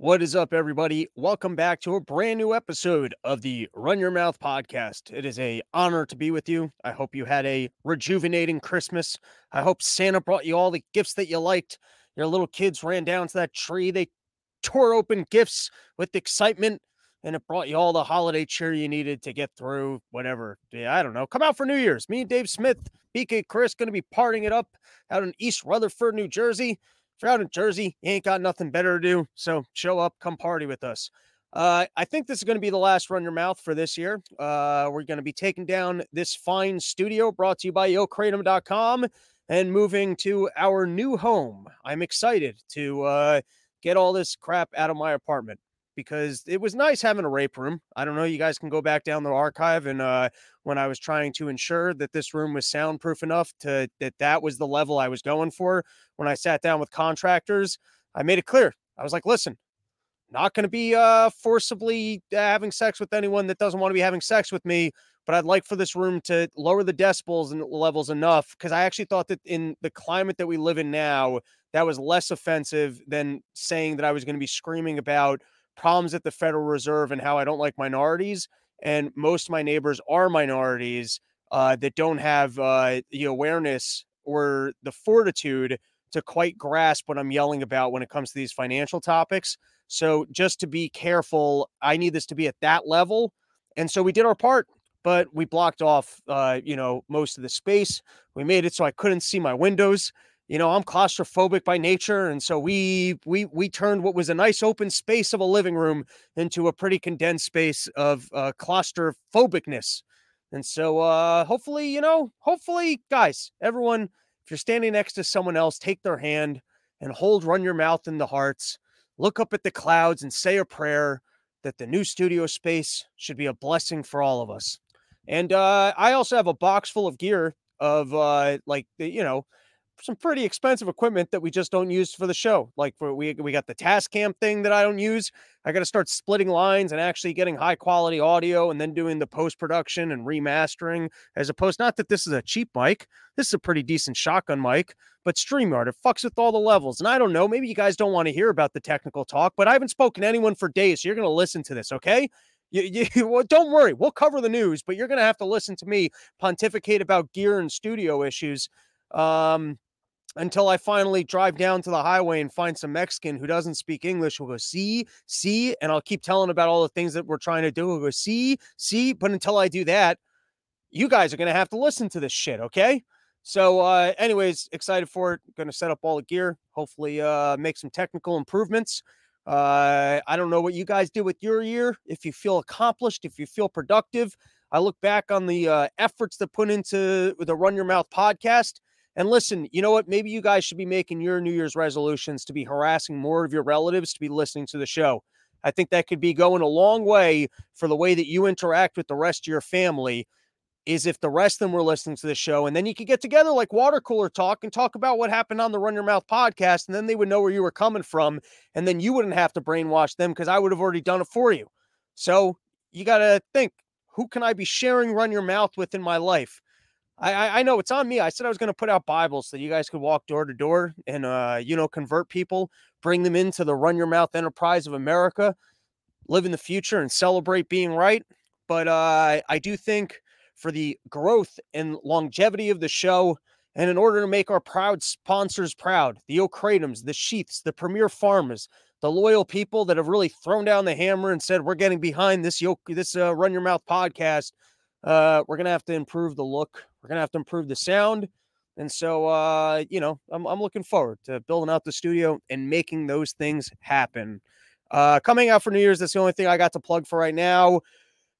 What is up, everybody? Welcome back to a brand new episode of the Run Your Mouth podcast. It is a honor to be with you. I hope you had a rejuvenating Christmas. I hope Santa brought you all the gifts that you liked. Your little kids ran down to that tree. They tore open gifts with excitement, and it brought you all the holiday cheer you needed to get through whatever. Yeah, I don't know. Come out for New Year's. Me and Dave Smith, BK Chris, going to be partying it up out in East Rutherford, New Jersey. You're out in Jersey, you ain't got nothing better to do. So show up, come party with us. Uh, I think this is going to be the last Run Your Mouth for this year. Uh, we're going to be taking down this fine studio brought to you by YoKratom.com and moving to our new home. I'm excited to uh, get all this crap out of my apartment because it was nice having a rape room. I don't know. You guys can go back down the archive and uh, when I was trying to ensure that this room was soundproof enough to that that was the level I was going for. When I sat down with contractors, I made it clear. I was like, listen, not going to be uh, forcibly uh, having sex with anyone that doesn't want to be having sex with me. But I'd like for this room to lower the decibels and levels enough because I actually thought that in the climate that we live in now, that was less offensive than saying that I was going to be screaming about problems at the Federal Reserve and how I don't like minorities. And most of my neighbors are minorities uh, that don't have uh, the awareness or the fortitude to quite grasp what I'm yelling about when it comes to these financial topics. So just to be careful, I need this to be at that level. And so we did our part, but we blocked off, uh, you know, most of the space. We made it so I couldn't see my windows you know i'm claustrophobic by nature and so we we we turned what was a nice open space of a living room into a pretty condensed space of uh, claustrophobicness. And so uh hopefully you know hopefully guys everyone if you're standing next to someone else take their hand and hold run your mouth in the hearts look up at the clouds and say a prayer that the new studio space should be a blessing for all of us. And uh i also have a box full of gear of uh like the you know some pretty expensive equipment that we just don't use for the show. Like for we we got the Tascam thing that I don't use. I got to start splitting lines and actually getting high quality audio and then doing the post production and remastering as opposed not that this is a cheap mic. This is a pretty decent shotgun mic, but StreamYard it fucks with all the levels. And I don't know, maybe you guys don't want to hear about the technical talk, but I haven't spoken to anyone for days, so you're going to listen to this, okay? You, you, don't worry, we'll cover the news, but you're going to have to listen to me pontificate about gear and studio issues. Um, until I finally drive down to the highway and find some Mexican who doesn't speak English who'll go, see, see, and I'll keep telling about all the things that we're trying to do. We'll go, see, see. But until I do that, you guys are going to have to listen to this shit, okay? So, uh, anyways, excited for it. Going to set up all the gear, hopefully, uh, make some technical improvements. Uh, I don't know what you guys do with your year. If you feel accomplished, if you feel productive, I look back on the uh, efforts that put into the Run Your Mouth podcast and listen, you know what? Maybe you guys should be making your New Year's resolutions to be harassing more of your relatives to be listening to the show. I think that could be going a long way for the way that you interact with the rest of your family. Is if the rest of them were listening to the show, and then you could get together like water cooler talk and talk about what happened on the Run Your Mouth podcast, and then they would know where you were coming from, and then you wouldn't have to brainwash them because I would have already done it for you. So you got to think who can I be sharing Run Your Mouth with in my life? I, I know it's on me. I said I was going to put out Bibles so you guys could walk door to door and uh, you know convert people, bring them into the Run Your Mouth enterprise of America, live in the future and celebrate being right. But uh, I do think for the growth and longevity of the show, and in order to make our proud sponsors proud, the YoKratoms, the Sheaths, the Premier Pharmas, the loyal people that have really thrown down the hammer and said we're getting behind this yoke, this uh, Run Your Mouth podcast. Uh, we're gonna have to improve the look we're gonna have to improve the sound. And so, uh, you know, I'm, I'm looking forward to building out the studio and making those things happen. Uh, coming out for New Year's, that's the only thing I got to plug for right now.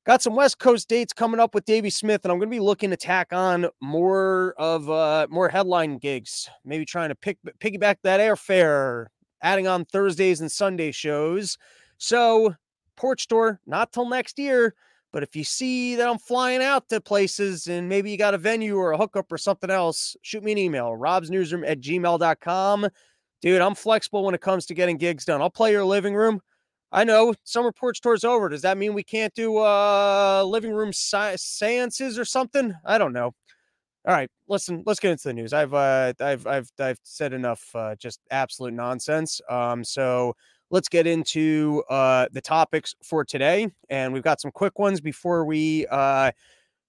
Got some West Coast dates coming up with Davey Smith, and I'm going to be looking to tack on more of uh, more headline gigs. Maybe trying to pick piggyback that airfare, adding on Thursdays and Sunday shows. So, Porch Tour, not till next year. But if you see that I'm flying out to places and maybe you got a venue or a hookup or something else, shoot me an email, robsnewsroom at gmail.com. Dude, I'm flexible when it comes to getting gigs done. I'll play your living room. I know summer porch tour's over. Does that mean we can't do uh living room si- seances or something? I don't know. All right, listen, let's get into the news. I've uh I've I've I've said enough uh just absolute nonsense. Um so let's get into uh, the topics for today. And we've got some quick ones before we uh,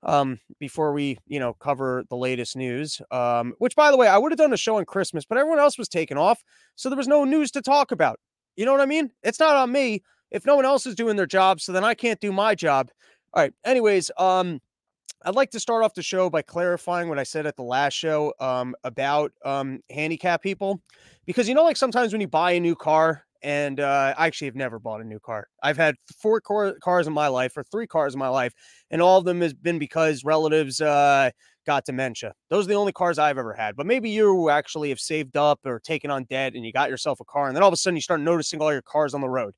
um, before we, you know, cover the latest news. Um, which, by the way, I would have done a show on Christmas, but everyone else was taken off, so there was no news to talk about. You know what I mean? It's not on me if no one else is doing their job, so then I can't do my job. All right. Anyways, um, I'd like to start off the show by clarifying what I said at the last show um, about um, handicap people, because you know, like sometimes when you buy a new car and uh, I actually have never bought a new car. I've had four car- cars in my life, or three cars in my life, and all of them has been because relatives uh, got dementia. Those are the only cars I've ever had. But maybe you actually have saved up or taken on debt, and you got yourself a car, and then all of a sudden you start noticing all your cars on the road.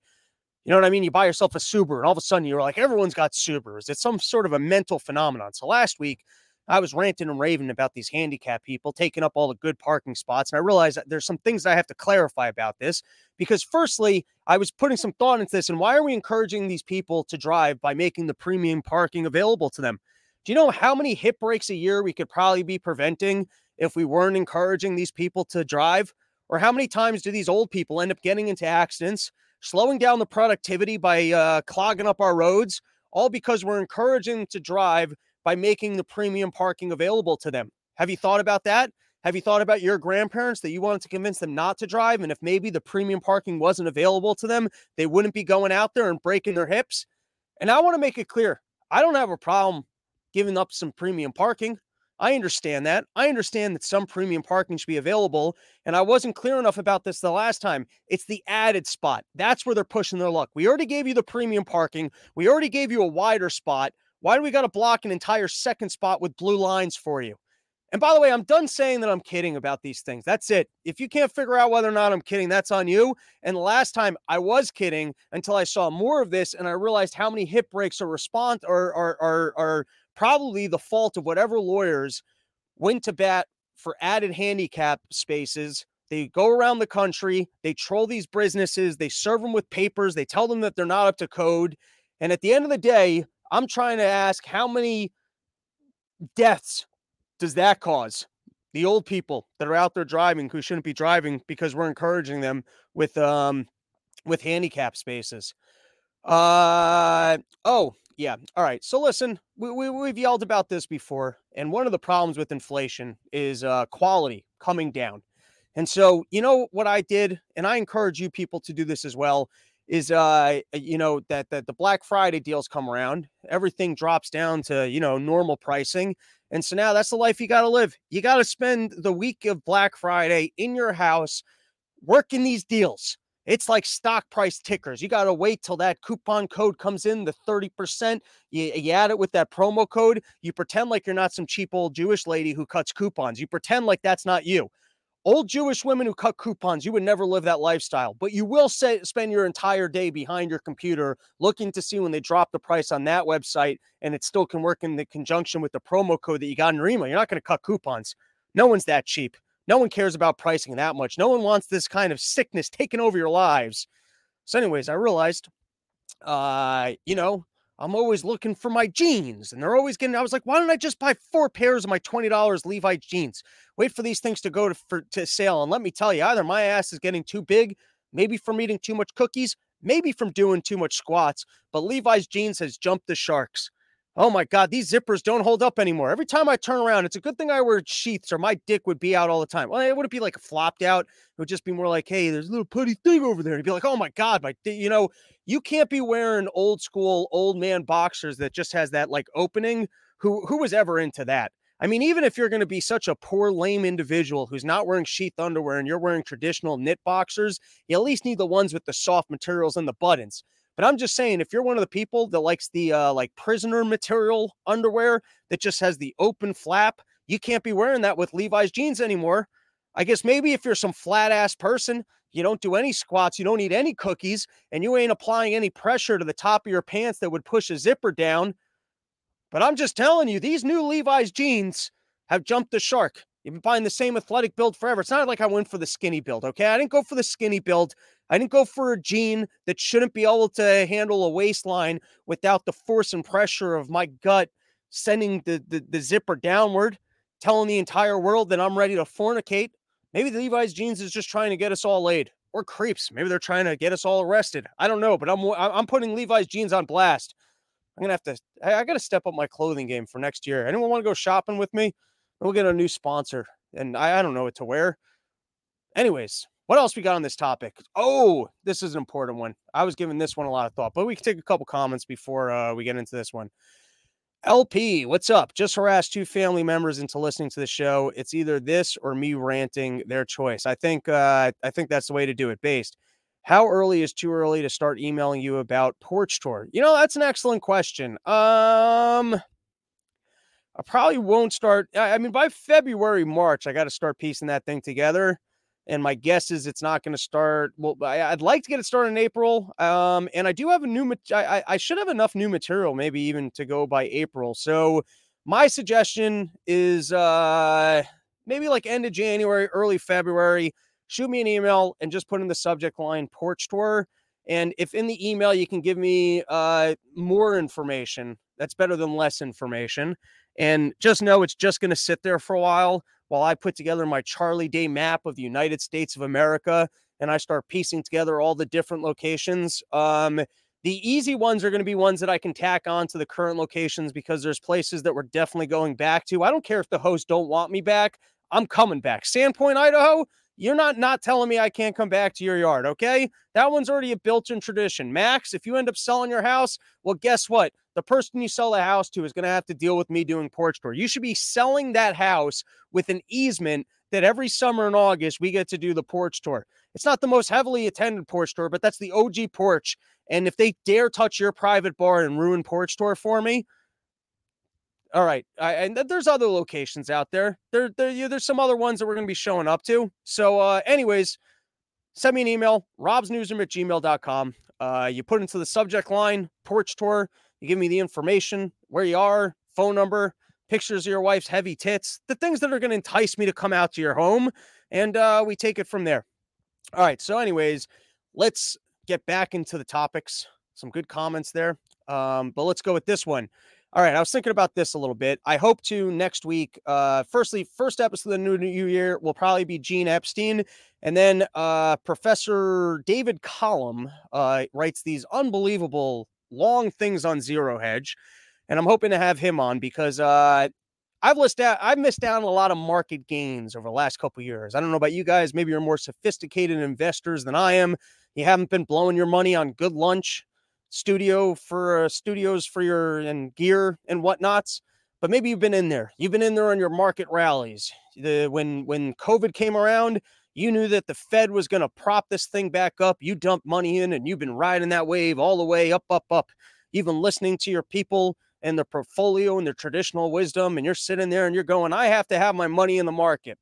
You know what I mean? You buy yourself a Subaru, and all of a sudden you're like, everyone's got Subarus. It's some sort of a mental phenomenon. So last week, I was ranting and raving about these handicap people taking up all the good parking spots. And I realized that there's some things I have to clarify about this because, firstly, I was putting some thought into this. And why are we encouraging these people to drive by making the premium parking available to them? Do you know how many hip breaks a year we could probably be preventing if we weren't encouraging these people to drive? Or how many times do these old people end up getting into accidents, slowing down the productivity by uh, clogging up our roads, all because we're encouraging them to drive by making the premium parking available to them. Have you thought about that? Have you thought about your grandparents that you wanted to convince them not to drive? And if maybe the premium parking wasn't available to them, they wouldn't be going out there and breaking their hips? And I want to make it clear I don't have a problem giving up some premium parking. I understand that. I understand that some premium parking should be available. And I wasn't clear enough about this the last time. It's the added spot. That's where they're pushing their luck. We already gave you the premium parking, we already gave you a wider spot. Why do we got to block an entire second spot with blue lines for you? And by the way, I'm done saying that I'm kidding about these things. That's it. If you can't figure out whether or not I'm kidding, that's on you. And last time I was kidding until I saw more of this and I realized how many hip breaks are response are are are, are probably the fault of whatever lawyers went to bat for added handicap spaces. They go around the country, they troll these businesses, they serve them with papers, they tell them that they're not up to code. And at the end of the day, I'm trying to ask how many deaths does that cause? The old people that are out there driving who shouldn't be driving because we're encouraging them with um with handicap spaces. Uh oh, yeah. All right. So listen, we, we we've yelled about this before, and one of the problems with inflation is uh quality coming down. And so, you know what I did, and I encourage you people to do this as well, is uh you know that that the Black Friday deals come around, everything drops down to, you know, normal pricing. And so now that's the life you got to live. You got to spend the week of Black Friday in your house working these deals. It's like stock price tickers. You got to wait till that coupon code comes in, the 30%. You, you add it with that promo code. You pretend like you're not some cheap old Jewish lady who cuts coupons. You pretend like that's not you. Old Jewish women who cut coupons, you would never live that lifestyle, but you will say, spend your entire day behind your computer looking to see when they drop the price on that website and it still can work in the conjunction with the promo code that you got in your email. You're not going to cut coupons. No one's that cheap. No one cares about pricing that much. No one wants this kind of sickness taking over your lives. So, anyways, I realized, uh, you know, I'm always looking for my jeans and they're always getting. I was like, why don't I just buy four pairs of my $20 Levi jeans? Wait for these things to go to, for, to sale. And let me tell you, either my ass is getting too big, maybe from eating too much cookies, maybe from doing too much squats, but Levi's jeans has jumped the sharks. Oh my God, these zippers don't hold up anymore. Every time I turn around, it's a good thing I wear sheaths or my dick would be out all the time. Well, it wouldn't be like flopped out. It would just be more like, hey, there's a little putty thing over there. And be like, oh my God, my, you know, you can't be wearing old school old man boxers that just has that like opening. Who who was ever into that? I mean, even if you're going to be such a poor, lame individual who's not wearing sheath underwear and you're wearing traditional knit boxers, you at least need the ones with the soft materials and the buttons. But I'm just saying, if you're one of the people that likes the uh, like prisoner material underwear that just has the open flap, you can't be wearing that with Levi's jeans anymore. I guess maybe if you're some flat ass person, you don't do any squats, you don't eat any cookies, and you ain't applying any pressure to the top of your pants that would push a zipper down. But I'm just telling you, these new Levi's jeans have jumped the shark. You've been buying the same athletic build forever. It's not like I went for the skinny build, okay? I didn't go for the skinny build. I didn't go for a jean that shouldn't be able to handle a waistline without the force and pressure of my gut sending the, the, the zipper downward, telling the entire world that I'm ready to fornicate. Maybe the Levi's jeans is just trying to get us all laid. or creeps. Maybe they're trying to get us all arrested. I don't know, but I'm I'm putting Levi's jeans on blast. I'm gonna have to. I, I got to step up my clothing game for next year. Anyone want to go shopping with me? We'll get a new sponsor, and I, I don't know what to wear. Anyways, what else we got on this topic? Oh, this is an important one. I was giving this one a lot of thought, but we can take a couple comments before uh, we get into this one. LP, what's up? Just harassed two family members into listening to the show. It's either this or me ranting. Their choice. I think. Uh, I think that's the way to do it. Based. How early is too early to start emailing you about porch tour? You know, that's an excellent question. Um, I probably won't start. I mean, by February, March, I got to start piecing that thing together. And my guess is it's not going to start. Well, I, would like to get it started in April. Um, and I do have a new. I, I should have enough new material, maybe even to go by April. So my suggestion is uh maybe like end of January, early February shoot me an email and just put in the subject line porch tour. And if in the email you can give me uh, more information, that's better than less information. And just know it's just going to sit there for a while while I put together my Charlie Day map of the United States of America and I start piecing together all the different locations. Um, the easy ones are going to be ones that I can tack on to the current locations because there's places that we're definitely going back to. I don't care if the hosts don't want me back. I'm coming back. Sandpoint, Idaho, you're not not telling me I can't come back to your yard, okay? That one's already a built-in tradition. Max, if you end up selling your house, well, guess what? The person you sell the house to is going to have to deal with me doing porch tour. You should be selling that house with an easement that every summer in August we get to do the porch tour. It's not the most heavily attended porch tour, but that's the OG porch. And if they dare touch your private bar and ruin porch tour for me, all right. I, and there's other locations out there. There, there there's some other ones that we're going to be showing up to. So, uh, anyways, send me an email, robsnewsroom at gmail.com. Uh, you put into the subject line porch tour. You give me the information, where you are, phone number, pictures of your wife's heavy tits, the things that are going to entice me to come out to your home. And uh, we take it from there. All right. So, anyways, let's get back into the topics. Some good comments there. Um, but let's go with this one. All right, I was thinking about this a little bit. I hope to next week. Uh, firstly, first episode of the new, new year will probably be Gene Epstein, and then uh, Professor David Collum uh, writes these unbelievable long things on Zero Hedge, and I'm hoping to have him on because uh, I've listed out, I've missed out on a lot of market gains over the last couple years. I don't know about you guys. Maybe you're more sophisticated investors than I am. You haven't been blowing your money on good lunch studio for uh, studios for your and gear and whatnots but maybe you've been in there you've been in there on your market rallies the when when covid came around you knew that the fed was going to prop this thing back up you dumped money in and you've been riding that wave all the way up up up been listening to your people and their portfolio and their traditional wisdom and you're sitting there and you're going i have to have my money in the market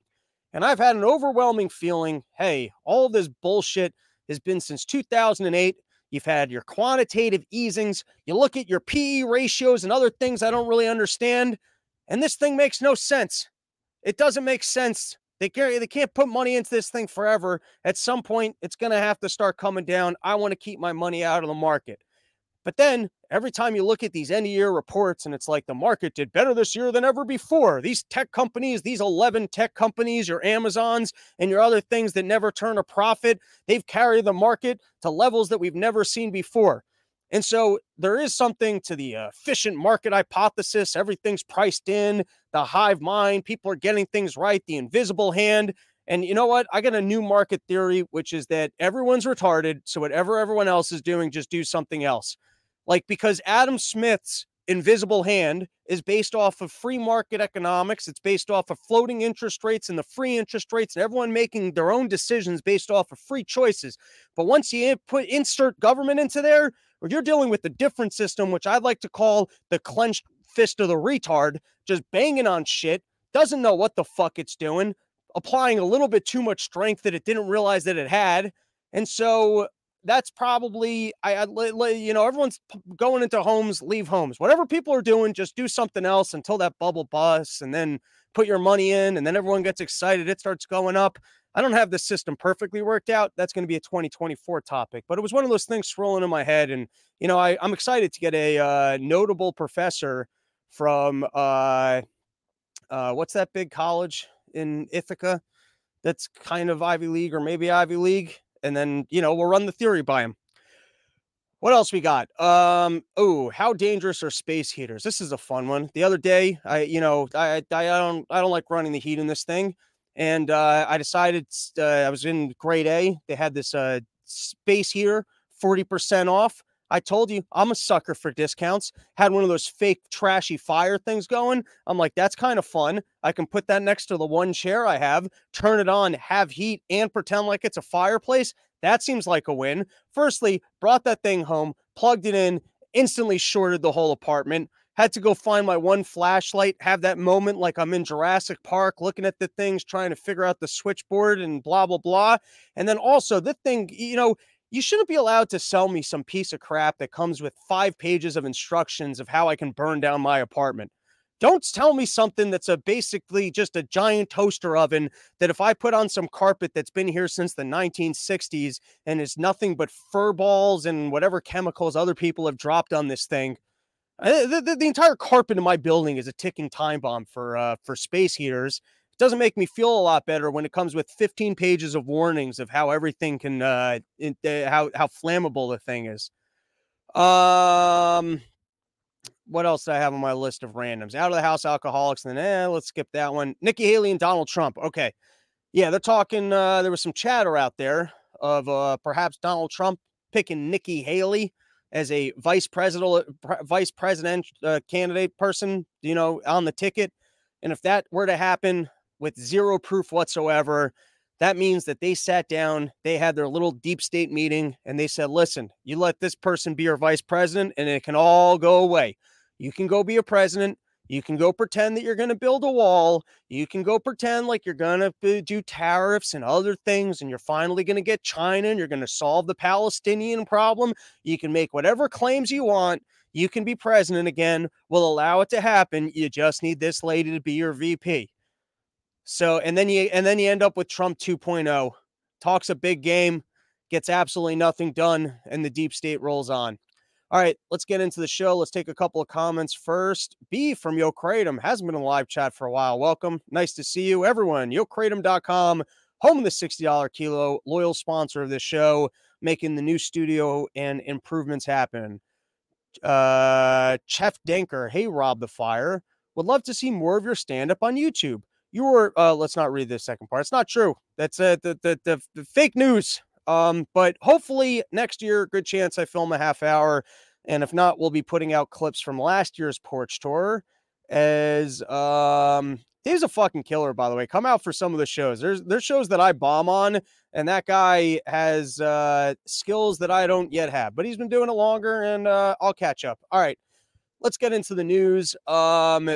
and i've had an overwhelming feeling hey all this bullshit has been since 2008 You've had your quantitative easings. You look at your PE ratios and other things I don't really understand. And this thing makes no sense. It doesn't make sense. They can't, they can't put money into this thing forever. At some point, it's going to have to start coming down. I want to keep my money out of the market. But then every time you look at these end of year reports and it's like the market did better this year than ever before. These tech companies, these 11 tech companies, your Amazons and your other things that never turn a profit, they've carried the market to levels that we've never seen before. And so there is something to the efficient market hypothesis. Everything's priced in, the hive mind, people are getting things right, the invisible hand. And you know what? I got a new market theory, which is that everyone's retarded. So whatever everyone else is doing, just do something else. Like, because Adam Smith's invisible hand is based off of free market economics. It's based off of floating interest rates and the free interest rates, and everyone making their own decisions based off of free choices. But once you put insert government into there, you're dealing with a different system, which I'd like to call the clenched fist of the retard, just banging on shit, doesn't know what the fuck it's doing, applying a little bit too much strength that it didn't realize that it had. And so that's probably I, I you know everyone's going into homes leave homes. Whatever people are doing just do something else until that bubble busts and then put your money in and then everyone gets excited it starts going up. I don't have the system perfectly worked out that's going to be a 2024 topic but it was one of those things swirling in my head and you know I, i'm excited to get a uh, notable professor from uh, uh, what's that big college in ithaca that's kind of ivy league or maybe ivy league and then you know we'll run the theory by him. What else we got? Um, oh, how dangerous are space heaters? This is a fun one. The other day, I, you know, I, I, I don't, I don't like running the heat in this thing, and uh, I decided uh, I was in grade A. They had this uh, space heater, forty percent off. I told you I'm a sucker for discounts. Had one of those fake trashy fire things going. I'm like, that's kind of fun. I can put that next to the one chair I have, turn it on, have heat, and pretend like it's a fireplace. That seems like a win. Firstly, brought that thing home, plugged it in, instantly shorted the whole apartment. Had to go find my one flashlight, have that moment like I'm in Jurassic Park looking at the things, trying to figure out the switchboard and blah, blah, blah. And then also, the thing, you know, you shouldn't be allowed to sell me some piece of crap that comes with five pages of instructions of how I can burn down my apartment. Don't tell me something that's a basically just a giant toaster oven that if I put on some carpet that's been here since the 1960s and is nothing but fur balls and whatever chemicals other people have dropped on this thing. Uh, the, the, the entire carpet in my building is a ticking time bomb for uh, for space heaters. Doesn't make me feel a lot better when it comes with 15 pages of warnings of how everything can uh, in, uh how how flammable the thing is. Um, what else do I have on my list of randoms? Out of the house alcoholics. And then, eh, let's skip that one. Nikki Haley and Donald Trump. Okay. Yeah, they're talking. Uh, there was some chatter out there of uh, perhaps Donald Trump picking Nikki Haley as a vice president, vice president uh, candidate person, you know, on the ticket. And if that were to happen with zero proof whatsoever, that means that they sat down, they had their little deep state meeting, and they said, listen, you let this person be your vice president, and it can all go away. You can go be a president. You can go pretend that you're going to build a wall. You can go pretend like you're going to do tariffs and other things, and you're finally going to get China and you're going to solve the Palestinian problem. You can make whatever claims you want. You can be president again. We'll allow it to happen. You just need this lady to be your VP. So, and then you and then you end up with Trump 2.0. Talks a big game, gets absolutely nothing done, and the deep state rolls on. All right, let's get into the show. Let's take a couple of comments first. B from Yo Kratom hasn't been in live chat for a while. Welcome. Nice to see you, everyone. YoKratom.com, home of the $60 kilo, loyal sponsor of this show, making the new studio and improvements happen. Uh, Chef Denker, hey, Rob the Fire. Would love to see more of your stand up on YouTube. You were, uh, let's not read the second part. It's not true. That's uh, the, the, the, the fake news um, but hopefully next year, good chance I film a half hour. And if not, we'll be putting out clips from last year's porch tour. As um, Dave's a fucking killer, by the way. Come out for some of the shows. There's there's shows that I bomb on, and that guy has uh, skills that I don't yet have. But he's been doing it longer, and uh, I'll catch up. All right, let's get into the news. Um,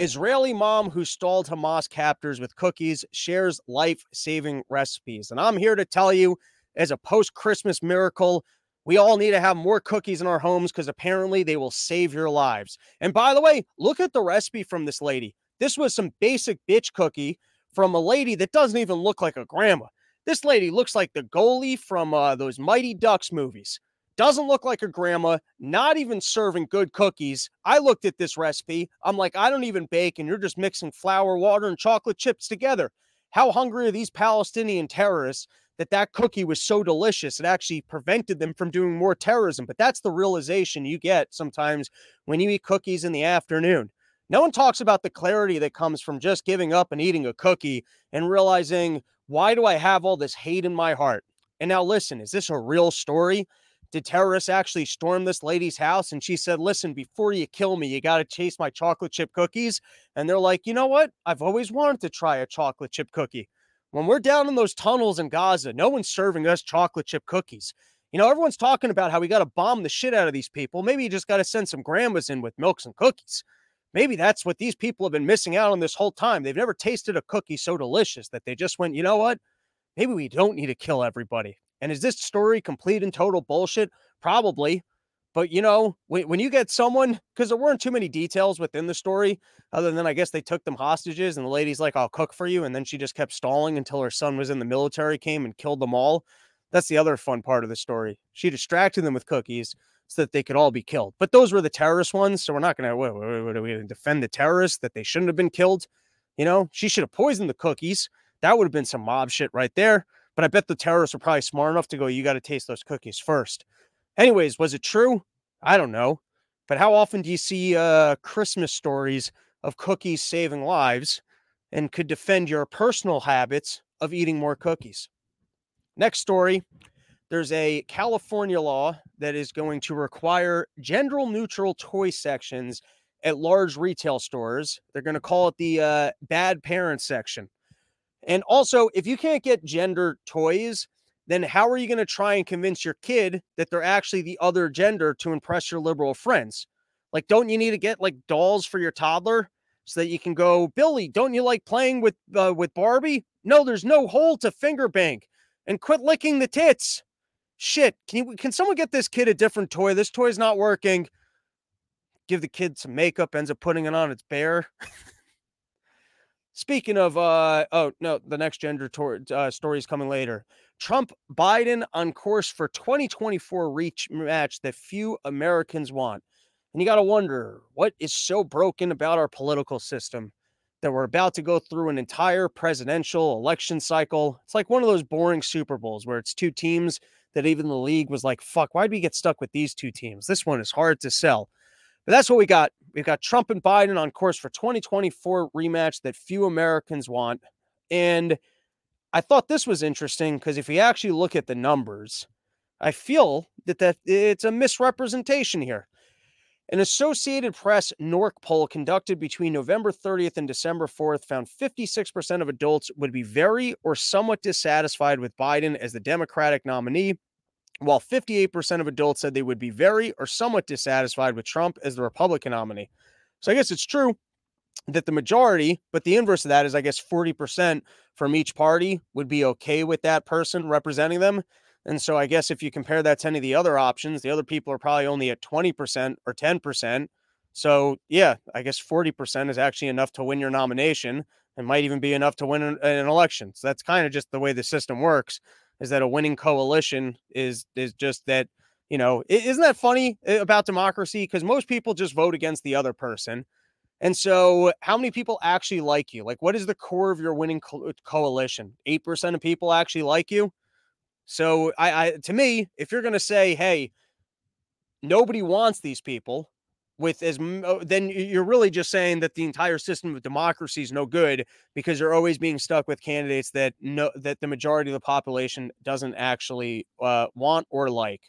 Israeli mom who stalled Hamas captors with cookies shares life saving recipes. And I'm here to tell you, as a post Christmas miracle, we all need to have more cookies in our homes because apparently they will save your lives. And by the way, look at the recipe from this lady. This was some basic bitch cookie from a lady that doesn't even look like a grandma. This lady looks like the goalie from uh, those Mighty Ducks movies doesn't look like a grandma, not even serving good cookies. I looked at this recipe. I'm like, I don't even bake, and you're just mixing flour, water, and chocolate chips together. How hungry are these Palestinian terrorists that that cookie was so delicious? It actually prevented them from doing more terrorism. But that's the realization you get sometimes when you eat cookies in the afternoon. No one talks about the clarity that comes from just giving up and eating a cookie and realizing, why do I have all this hate in my heart? And now, listen, is this a real story? Did terrorists actually storm this lady's house? And she said, Listen, before you kill me, you got to chase my chocolate chip cookies. And they're like, You know what? I've always wanted to try a chocolate chip cookie. When we're down in those tunnels in Gaza, no one's serving us chocolate chip cookies. You know, everyone's talking about how we got to bomb the shit out of these people. Maybe you just got to send some grandmas in with milks and cookies. Maybe that's what these people have been missing out on this whole time. They've never tasted a cookie so delicious that they just went, you know what? Maybe we don't need to kill everybody. And is this story complete and total bullshit? Probably. But you know, when, when you get someone, because there weren't too many details within the story, other than I guess they took them hostages, and the lady's like, "I'll cook for you," and then she just kept stalling until her son was in the military, came and killed them all. That's the other fun part of the story. She distracted them with cookies so that they could all be killed. But those were the terrorist ones, so we're not going to. What, are we going to defend the terrorists that they shouldn't have been killed? You know, she should have poisoned the cookies. That would have been some mob shit right there. But I bet the terrorists were probably smart enough to go, you got to taste those cookies first. Anyways, was it true? I don't know. But how often do you see uh, Christmas stories of cookies saving lives and could defend your personal habits of eating more cookies? Next story there's a California law that is going to require gender neutral toy sections at large retail stores. They're going to call it the uh, bad parent section. And also, if you can't get gender toys, then how are you going to try and convince your kid that they're actually the other gender to impress your liberal friends? Like, don't you need to get like dolls for your toddler so that you can go, Billy? Don't you like playing with uh, with Barbie? No, there's no hole to finger bank, and quit licking the tits. Shit, can you can someone get this kid a different toy? This toy's not working. Give the kid some makeup, ends up putting it on its bear. Speaking of, uh, oh no, the next gender tor- uh, story is coming later. Trump Biden on course for 2024 reach match that few Americans want. And you got to wonder what is so broken about our political system that we're about to go through an entire presidential election cycle. It's like one of those boring Super Bowls where it's two teams that even the league was like, fuck, why'd we get stuck with these two teams? This one is hard to sell. But that's what we got. We've got Trump and Biden on course for 2024 rematch that few Americans want. And I thought this was interesting because if you actually look at the numbers, I feel that, that it's a misrepresentation here. An Associated Press NORC poll conducted between November 30th and December 4th found 56% of adults would be very or somewhat dissatisfied with Biden as the Democratic nominee, while 58% of adults said they would be very or somewhat dissatisfied with Trump as the Republican nominee. So I guess it's true that the majority, but the inverse of that is, I guess, 40% from each party would be okay with that person representing them. And so I guess if you compare that to any of the other options, the other people are probably only at 20% or 10%. So yeah, I guess 40% is actually enough to win your nomination and might even be enough to win an, an election. So that's kind of just the way the system works is that a winning coalition is is just that you know isn't that funny eh, about democracy because most people just vote against the other person and so, how many people actually like you? Like, what is the core of your winning co- uh, coalition? 8% of people actually like you. So, I, I to me, if you're going to say, hey, nobody wants these people, with as uh, then you're really just saying that the entire system of democracy is no good because you're always being stuck with candidates that no that the majority of the population doesn't actually uh, want or like.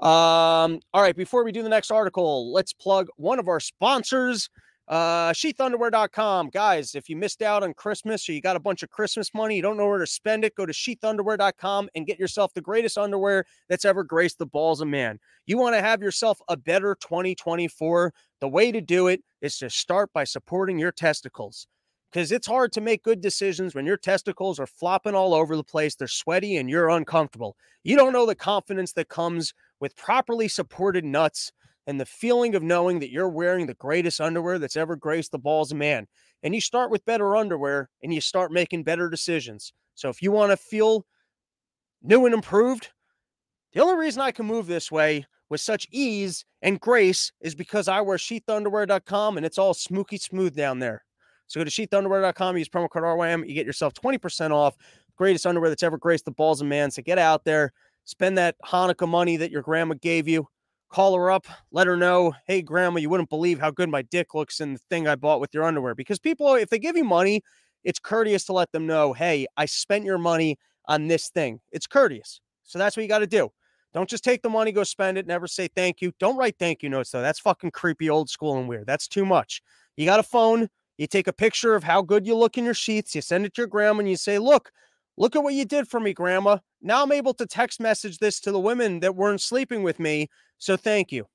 Um, all right, before we do the next article, let's plug one of our sponsors. Uh, sheathunderwear.com. Guys, if you missed out on Christmas or you got a bunch of Christmas money, you don't know where to spend it, go to sheathunderwear.com and get yourself the greatest underwear that's ever graced the balls of man. You want to have yourself a better 2024? The way to do it is to start by supporting your testicles because it's hard to make good decisions when your testicles are flopping all over the place. They're sweaty and you're uncomfortable. You don't know the confidence that comes with properly supported nuts and the feeling of knowing that you're wearing the greatest underwear that's ever graced the balls of man. And you start with better underwear and you start making better decisions. So if you want to feel new and improved, the only reason I can move this way with such ease and grace is because I wear sheathunderwear.com and it's all smooky smooth down there. So go to sheathunderwear.com, use promo code RYM, you get yourself 20% off. Greatest underwear that's ever graced the balls of man. So get out there, spend that Hanukkah money that your grandma gave you call her up, let her know, hey, grandma, you wouldn't believe how good my dick looks in the thing I bought with your underwear. Because people, if they give you money, it's courteous to let them know, hey, I spent your money on this thing. It's courteous. So that's what you got to do. Don't just take the money, go spend it, never say thank you. Don't write thank you notes, though. That's fucking creepy, old school, and weird. That's too much. You got a phone, you take a picture of how good you look in your sheets, you send it to your grandma, and you say, look, look at what you did for me, grandma. Now I'm able to text message this to the women that weren't sleeping with me so thank you.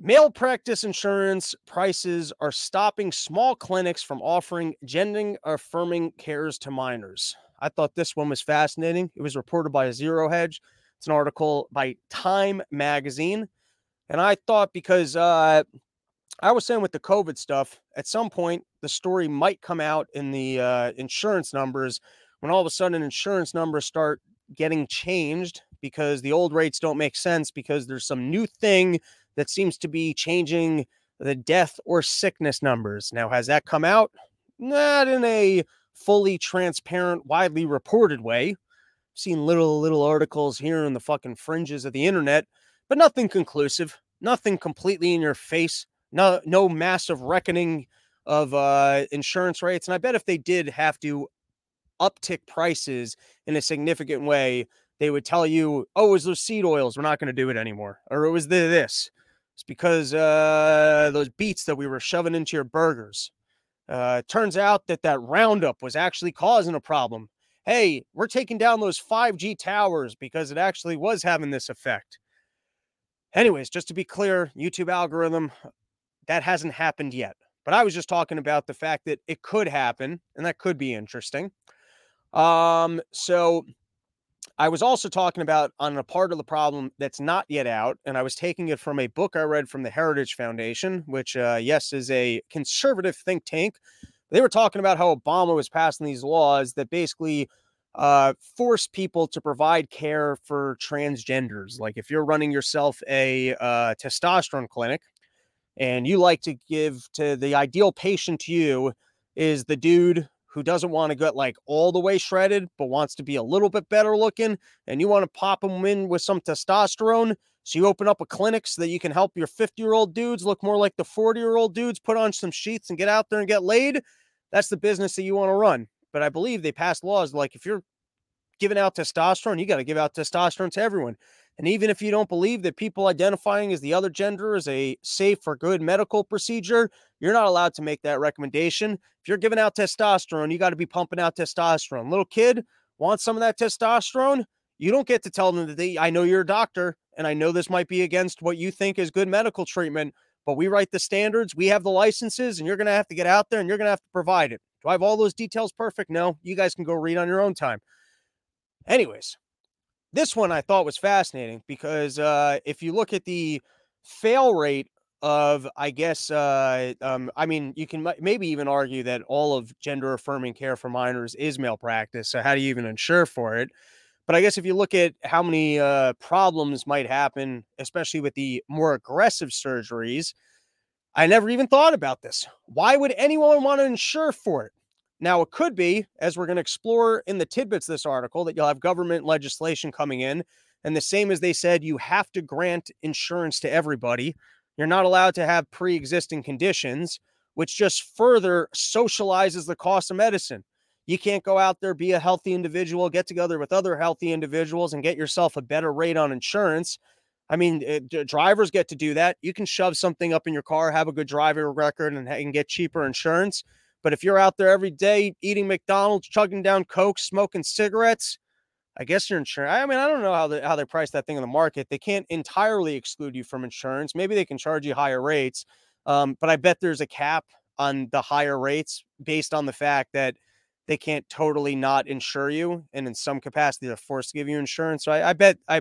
Malpractice insurance prices are stopping small clinics from offering gender affirming cares to minors. I thought this one was fascinating. It was reported by Zero Hedge. It's an article by Time Magazine. And I thought because uh, I was saying with the COVID stuff, at some point the story might come out in the uh, insurance numbers when all of a sudden insurance numbers start getting changed because the old rates don't make sense because there's some new thing that seems to be changing the death or sickness numbers. Now, has that come out? Not in a fully transparent, widely reported way. Seen little little articles here in the fucking fringes of the internet, but nothing conclusive, nothing completely in your face, no no massive reckoning of uh, insurance rates. And I bet if they did have to uptick prices in a significant way, they would tell you, "Oh, it was those seed oils. We're not going to do it anymore," or "It was the this." It's because uh, those beets that we were shoving into your burgers. Uh, turns out that that Roundup was actually causing a problem. Hey, we're taking down those 5G towers because it actually was having this effect. Anyways, just to be clear, YouTube algorithm, that hasn't happened yet. But I was just talking about the fact that it could happen, and that could be interesting. Um, so I was also talking about on a part of the problem that's not yet out, and I was taking it from a book I read from the Heritage Foundation, which, uh, yes, is a conservative think tank. They were talking about how Obama was passing these laws that basically uh, force people to provide care for transgenders. Like if you're running yourself a uh, testosterone clinic, and you like to give to the ideal patient you is the dude who doesn't want to get like all the way shredded but wants to be a little bit better looking and you want to pop him in with some testosterone so you open up a clinic so that you can help your 50 year old dudes look more like the 40 year old dudes put on some sheets and get out there and get laid that's the business that you want to run. But i believe they passed laws like if you're giving out testosterone you got to give out testosterone to everyone and even if you don't believe that people identifying as the other gender is a safe or good medical procedure, you're not allowed to make that recommendation. If you're giving out testosterone, you got to be pumping out testosterone. Little kid wants some of that testosterone. You don't get to tell them that they, I know you're a doctor and I know this might be against what you think is good medical treatment, but we write the standards, we have the licenses, and you're going to have to get out there and you're going to have to provide it. Do I have all those details perfect? No, you guys can go read on your own time. Anyways, this one I thought was fascinating because uh, if you look at the fail rate of, I guess, uh, um, I mean, you can maybe even argue that all of gender affirming care for minors is malpractice. So, how do you even insure for it? But I guess if you look at how many uh, problems might happen, especially with the more aggressive surgeries, I never even thought about this. Why would anyone want to insure for it? Now, it could be, as we're going to explore in the tidbits this article, that you'll have government legislation coming in. And the same as they said, you have to grant insurance to everybody. You're not allowed to have pre existing conditions, which just further socializes the cost of medicine. You can't go out there, be a healthy individual, get together with other healthy individuals, and get yourself a better rate on insurance. I mean, it, eh, drivers get to do that. You can shove something up in your car, have a good driving record, and, and get cheaper insurance. But if you're out there every day eating McDonald's, chugging down Coke, smoking cigarettes, I guess you're insurance. I mean, I don't know how they how they price that thing in the market. They can't entirely exclude you from insurance. Maybe they can charge you higher rates, um, but I bet there's a cap on the higher rates based on the fact that they can't totally not insure you, and in some capacity they're forced to give you insurance. So I, I bet I,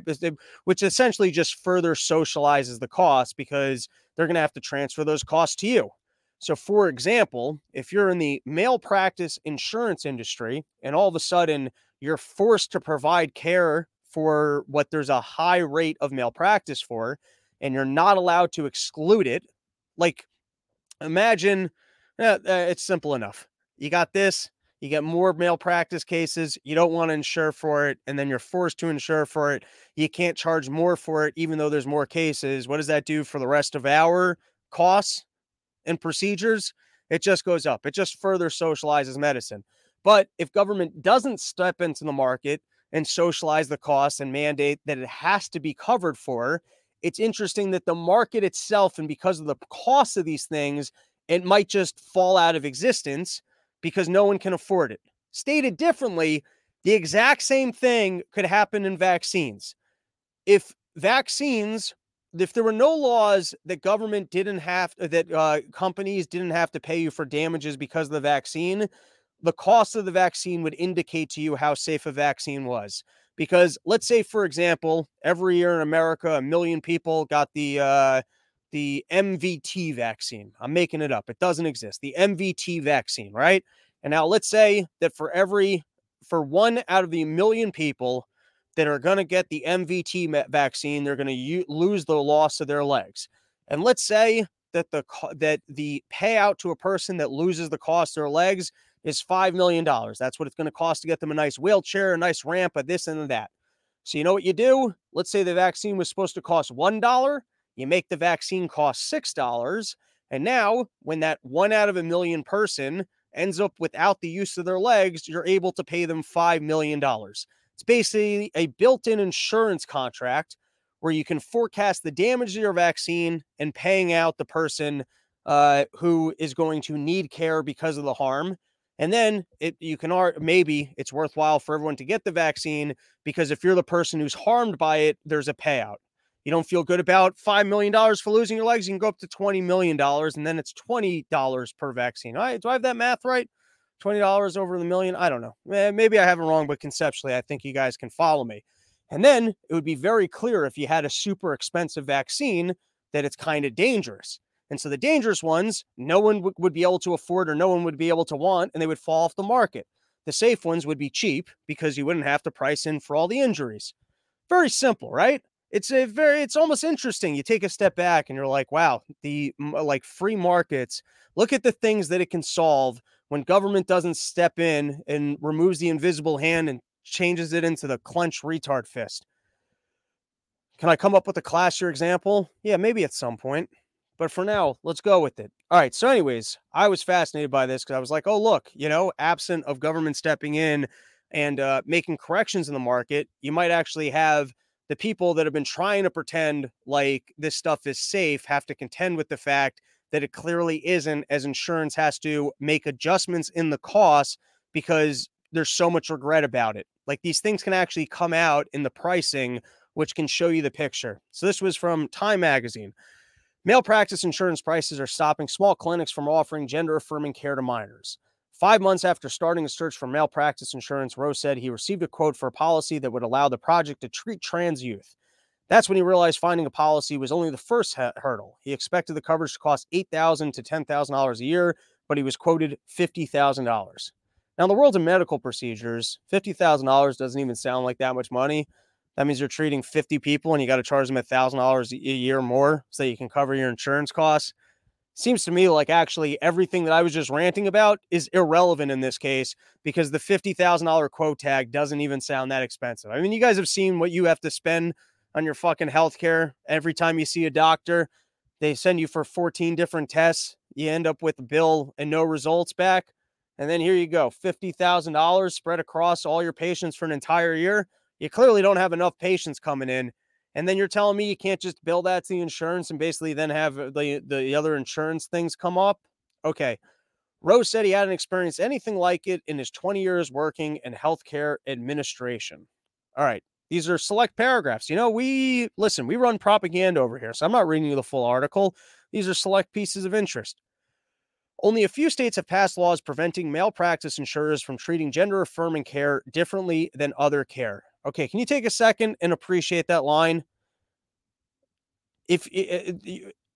which essentially just further socializes the cost because they're going to have to transfer those costs to you. So, for example, if you're in the malpractice insurance industry and all of a sudden you're forced to provide care for what there's a high rate of malpractice for, and you're not allowed to exclude it, like imagine eh, it's simple enough. You got this, you get more malpractice cases, you don't want to insure for it, and then you're forced to insure for it. You can't charge more for it, even though there's more cases. What does that do for the rest of our costs? And procedures, it just goes up. It just further socializes medicine. But if government doesn't step into the market and socialize the costs and mandate that it has to be covered for, it's interesting that the market itself, and because of the cost of these things, it might just fall out of existence because no one can afford it. Stated differently, the exact same thing could happen in vaccines. If vaccines if there were no laws that government didn't have uh, that uh, companies didn't have to pay you for damages because of the vaccine the cost of the vaccine would indicate to you how safe a vaccine was. Because let's say for example every year in america a million people got the uh, the mvt vaccine. I'm making it up. It doesn't exist. The mvt vaccine right? And now let's say that for every for one out of the million people that are going to get the MVT vaccine, they're going to u- lose the loss of their legs. And let's say that the that the payout to a person that loses the cost of their legs is $5 million. That's what it's going to cost to get them a nice wheelchair, a nice ramp, a this and that. So, you know what you do? Let's say the vaccine was supposed to cost $1. You make the vaccine cost $6. And now, when that one out of a million person ends up without the use of their legs, you're able to pay them $5 million. It's basically a built in insurance contract where you can forecast the damage of your vaccine and paying out the person uh, who is going to need care because of the harm. And then it you can maybe it's worthwhile for everyone to get the vaccine because if you're the person who's harmed by it, there's a payout. You don't feel good about $5 million for losing your legs, you can go up to $20 million and then it's $20 per vaccine. All right, do I have that math right? $20 over the million? I don't know. Eh, maybe I have it wrong, but conceptually, I think you guys can follow me. And then it would be very clear if you had a super expensive vaccine that it's kind of dangerous. And so the dangerous ones, no one w- would be able to afford or no one would be able to want, and they would fall off the market. The safe ones would be cheap because you wouldn't have to price in for all the injuries. Very simple, right? It's a very, it's almost interesting. You take a step back and you're like, wow, the like free markets, look at the things that it can solve when government doesn't step in and removes the invisible hand and changes it into the clenched retard fist. Can I come up with a classier example? Yeah, maybe at some point. But for now, let's go with it. All right. So, anyways, I was fascinated by this because I was like, oh, look, you know, absent of government stepping in and uh, making corrections in the market, you might actually have the people that have been trying to pretend like this stuff is safe have to contend with the fact that it clearly isn't, as insurance has to make adjustments in the cost because there's so much regret about it. Like these things can actually come out in the pricing, which can show you the picture. So, this was from Time Magazine. Malpractice insurance prices are stopping small clinics from offering gender affirming care to minors. Five months after starting a search for malpractice insurance, Rose said he received a quote for a policy that would allow the project to treat trans youth. That's when he realized finding a policy was only the first hurdle. He expected the coverage to cost 8,000 to $10,000 a year, but he was quoted $50,000. Now, in the world of medical procedures, $50,000 doesn't even sound like that much money. That means you're treating 50 people and you got to charge them a thousand dollars a year more so you can cover your insurance costs. Seems to me like actually everything that I was just ranting about is irrelevant in this case because the $50,000 quote tag doesn't even sound that expensive. I mean, you guys have seen what you have to spend on your fucking healthcare every time you see a doctor. They send you for 14 different tests. You end up with a bill and no results back. And then here you go $50,000 spread across all your patients for an entire year you clearly don't have enough patients coming in. And then you're telling me you can't just bill that to the insurance and basically then have the, the other insurance things come up? Okay. Rose said he hadn't experienced anything like it in his 20 years working in healthcare administration. All right. These are select paragraphs. You know, we listen, we run propaganda over here. So I'm not reading you the full article. These are select pieces of interest. Only a few states have passed laws preventing malpractice insurers from treating gender affirming care differently than other care. Okay, can you take a second and appreciate that line? If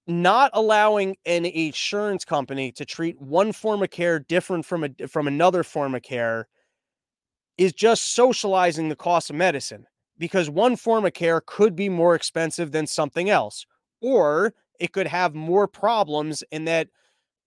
not allowing an insurance company to treat one form of care different from a from another form of care is just socializing the cost of medicine because one form of care could be more expensive than something else or it could have more problems in that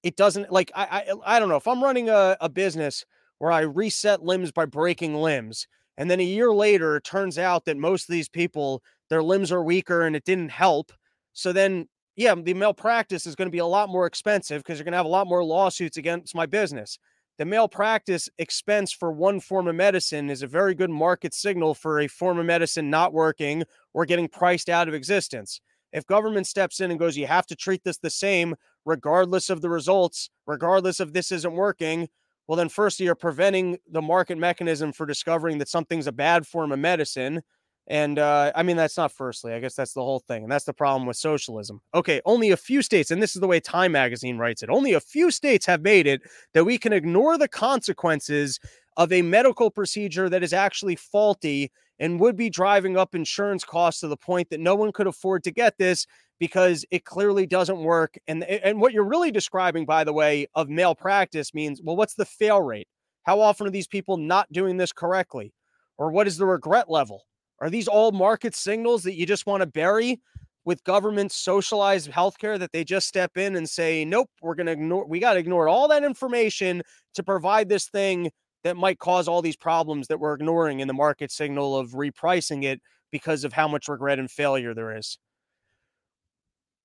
it doesn't like I I, I don't know if I'm running a, a business where I reset limbs by breaking limbs and then a year later, it turns out that most of these people, their limbs are weaker and it didn't help. So then, yeah, the malpractice is going to be a lot more expensive because you're going to have a lot more lawsuits against my business. The malpractice expense for one form of medicine is a very good market signal for a form of medicine not working or getting priced out of existence. If government steps in and goes, you have to treat this the same, regardless of the results, regardless of this isn't working, well, then first you're preventing the market mechanism for discovering that something's a bad form of medicine. And uh, I mean, that's not firstly. I guess that's the whole thing. And that's the problem with socialism. Okay, only a few states, and this is the way Time Magazine writes it only a few states have made it that we can ignore the consequences of a medical procedure that is actually faulty and would be driving up insurance costs to the point that no one could afford to get this because it clearly doesn't work. And and what you're really describing, by the way, of malpractice means, well, what's the fail rate? How often are these people not doing this correctly? Or what is the regret level? Are these all market signals that you just want to bury? with government socialized healthcare that they just step in and say, nope, we're going to ignore, we got to ignore all that information to provide this thing that might cause all these problems that we're ignoring in the market signal of repricing it because of how much regret and failure there is.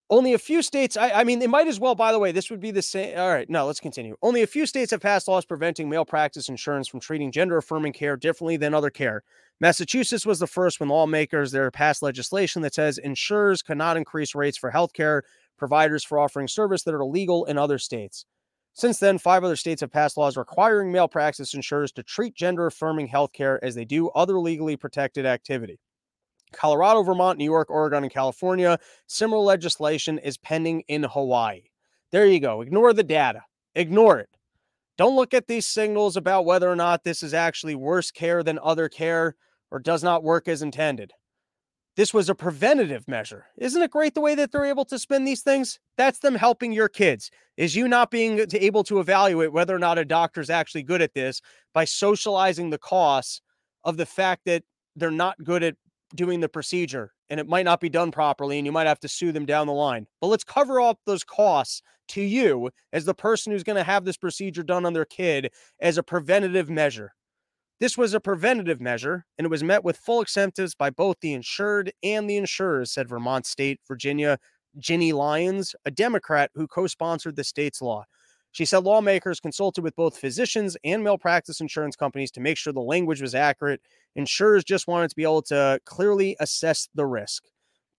Only a few states, I, I, mean, it might as well, by the way, this would be the same. All right, no, let's continue. Only a few states have passed laws preventing malpractice insurance from treating gender affirming care differently than other care. Massachusetts was the first when lawmakers there passed legislation that says insurers cannot increase rates for healthcare providers for offering service that are illegal in other states. Since then, five other states have passed laws requiring malpractice insurers to treat gender affirming healthcare as they do other legally protected activity. Colorado, Vermont, New York, Oregon, and California. Similar legislation is pending in Hawaii. There you go. Ignore the data. Ignore it. Don't look at these signals about whether or not this is actually worse care than other care or does not work as intended. This was a preventative measure. Isn't it great the way that they're able to spin these things? That's them helping your kids. Is you not being able to evaluate whether or not a doctor is actually good at this by socializing the costs of the fact that they're not good at doing the procedure and it might not be done properly and you might have to sue them down the line. But let's cover up those costs to you as the person who's going to have this procedure done on their kid as a preventative measure. This was a preventative measure and it was met with full acceptance by both the insured and the insurers, said Vermont State Virginia Ginny Lyons, a Democrat who co sponsored the state's law. She said lawmakers consulted with both physicians and malpractice insurance companies to make sure the language was accurate. Insurers just wanted to be able to clearly assess the risk.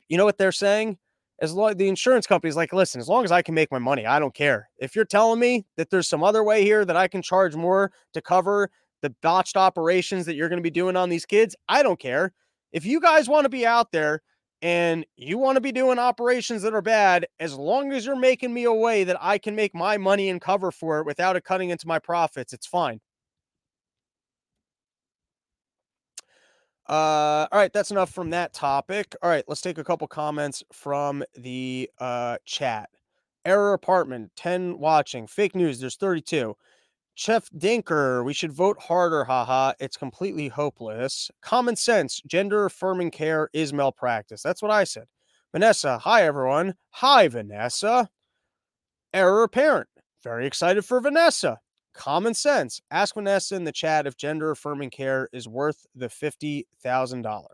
You know what they're saying? As long the insurance company's like, listen, as long as I can make my money, I don't care. If you're telling me that there's some other way here that I can charge more to cover the botched operations that you're going to be doing on these kids, I don't care. If you guys want to be out there and you want to be doing operations that are bad, as long as you're making me a way that I can make my money and cover for it without it cutting into my profits, it's fine. Uh, all right, that's enough from that topic. All right, let's take a couple comments from the uh, chat. Error apartment, 10 watching. Fake news, there's 32. Chef Dinker, we should vote harder, haha. It's completely hopeless. Common sense, gender affirming care is malpractice. That's what I said. Vanessa, hi everyone. Hi, Vanessa. Error apparent. Very excited for Vanessa. Common sense. Ask Vanessa in the chat if gender affirming care is worth the $50,000.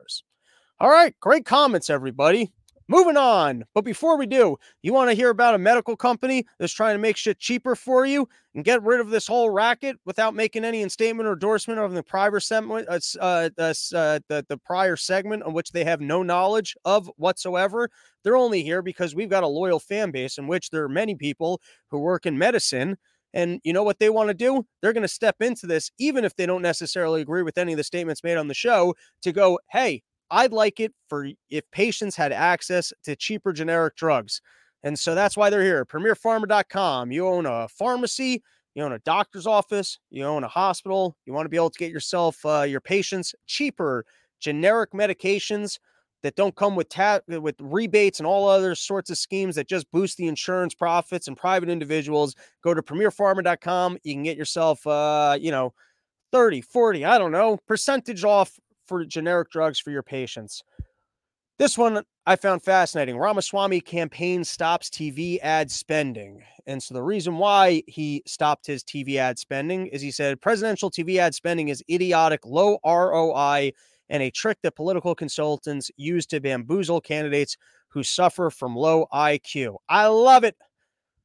All right, great comments, everybody. Moving on. But before we do, you want to hear about a medical company that's trying to make shit cheaper for you and get rid of this whole racket without making any statement or endorsement of the prior segment, uh, uh, uh, the, the prior segment on which they have no knowledge of whatsoever. They're only here because we've got a loyal fan base in which there are many people who work in medicine. And you know what they want to do? They're going to step into this, even if they don't necessarily agree with any of the statements made on the show, to go, hey, I'd like it for if patients had access to cheaper generic drugs. And so that's why they're here. PremierPharma.com. You own a pharmacy, you own a doctor's office, you own a hospital. You want to be able to get yourself, uh, your patients, cheaper generic medications that don't come with ta- with rebates and all other sorts of schemes that just boost the insurance profits and private individuals. Go to PremierPharma.com. You can get yourself, uh, you know, 30, 40, I don't know, percentage off for generic drugs for your patients. This one I found fascinating. Ramaswamy campaign stops TV ad spending. And so the reason why he stopped his TV ad spending is he said presidential TV ad spending is idiotic, low ROI, and a trick that political consultants use to bamboozle candidates who suffer from low IQ. I love it.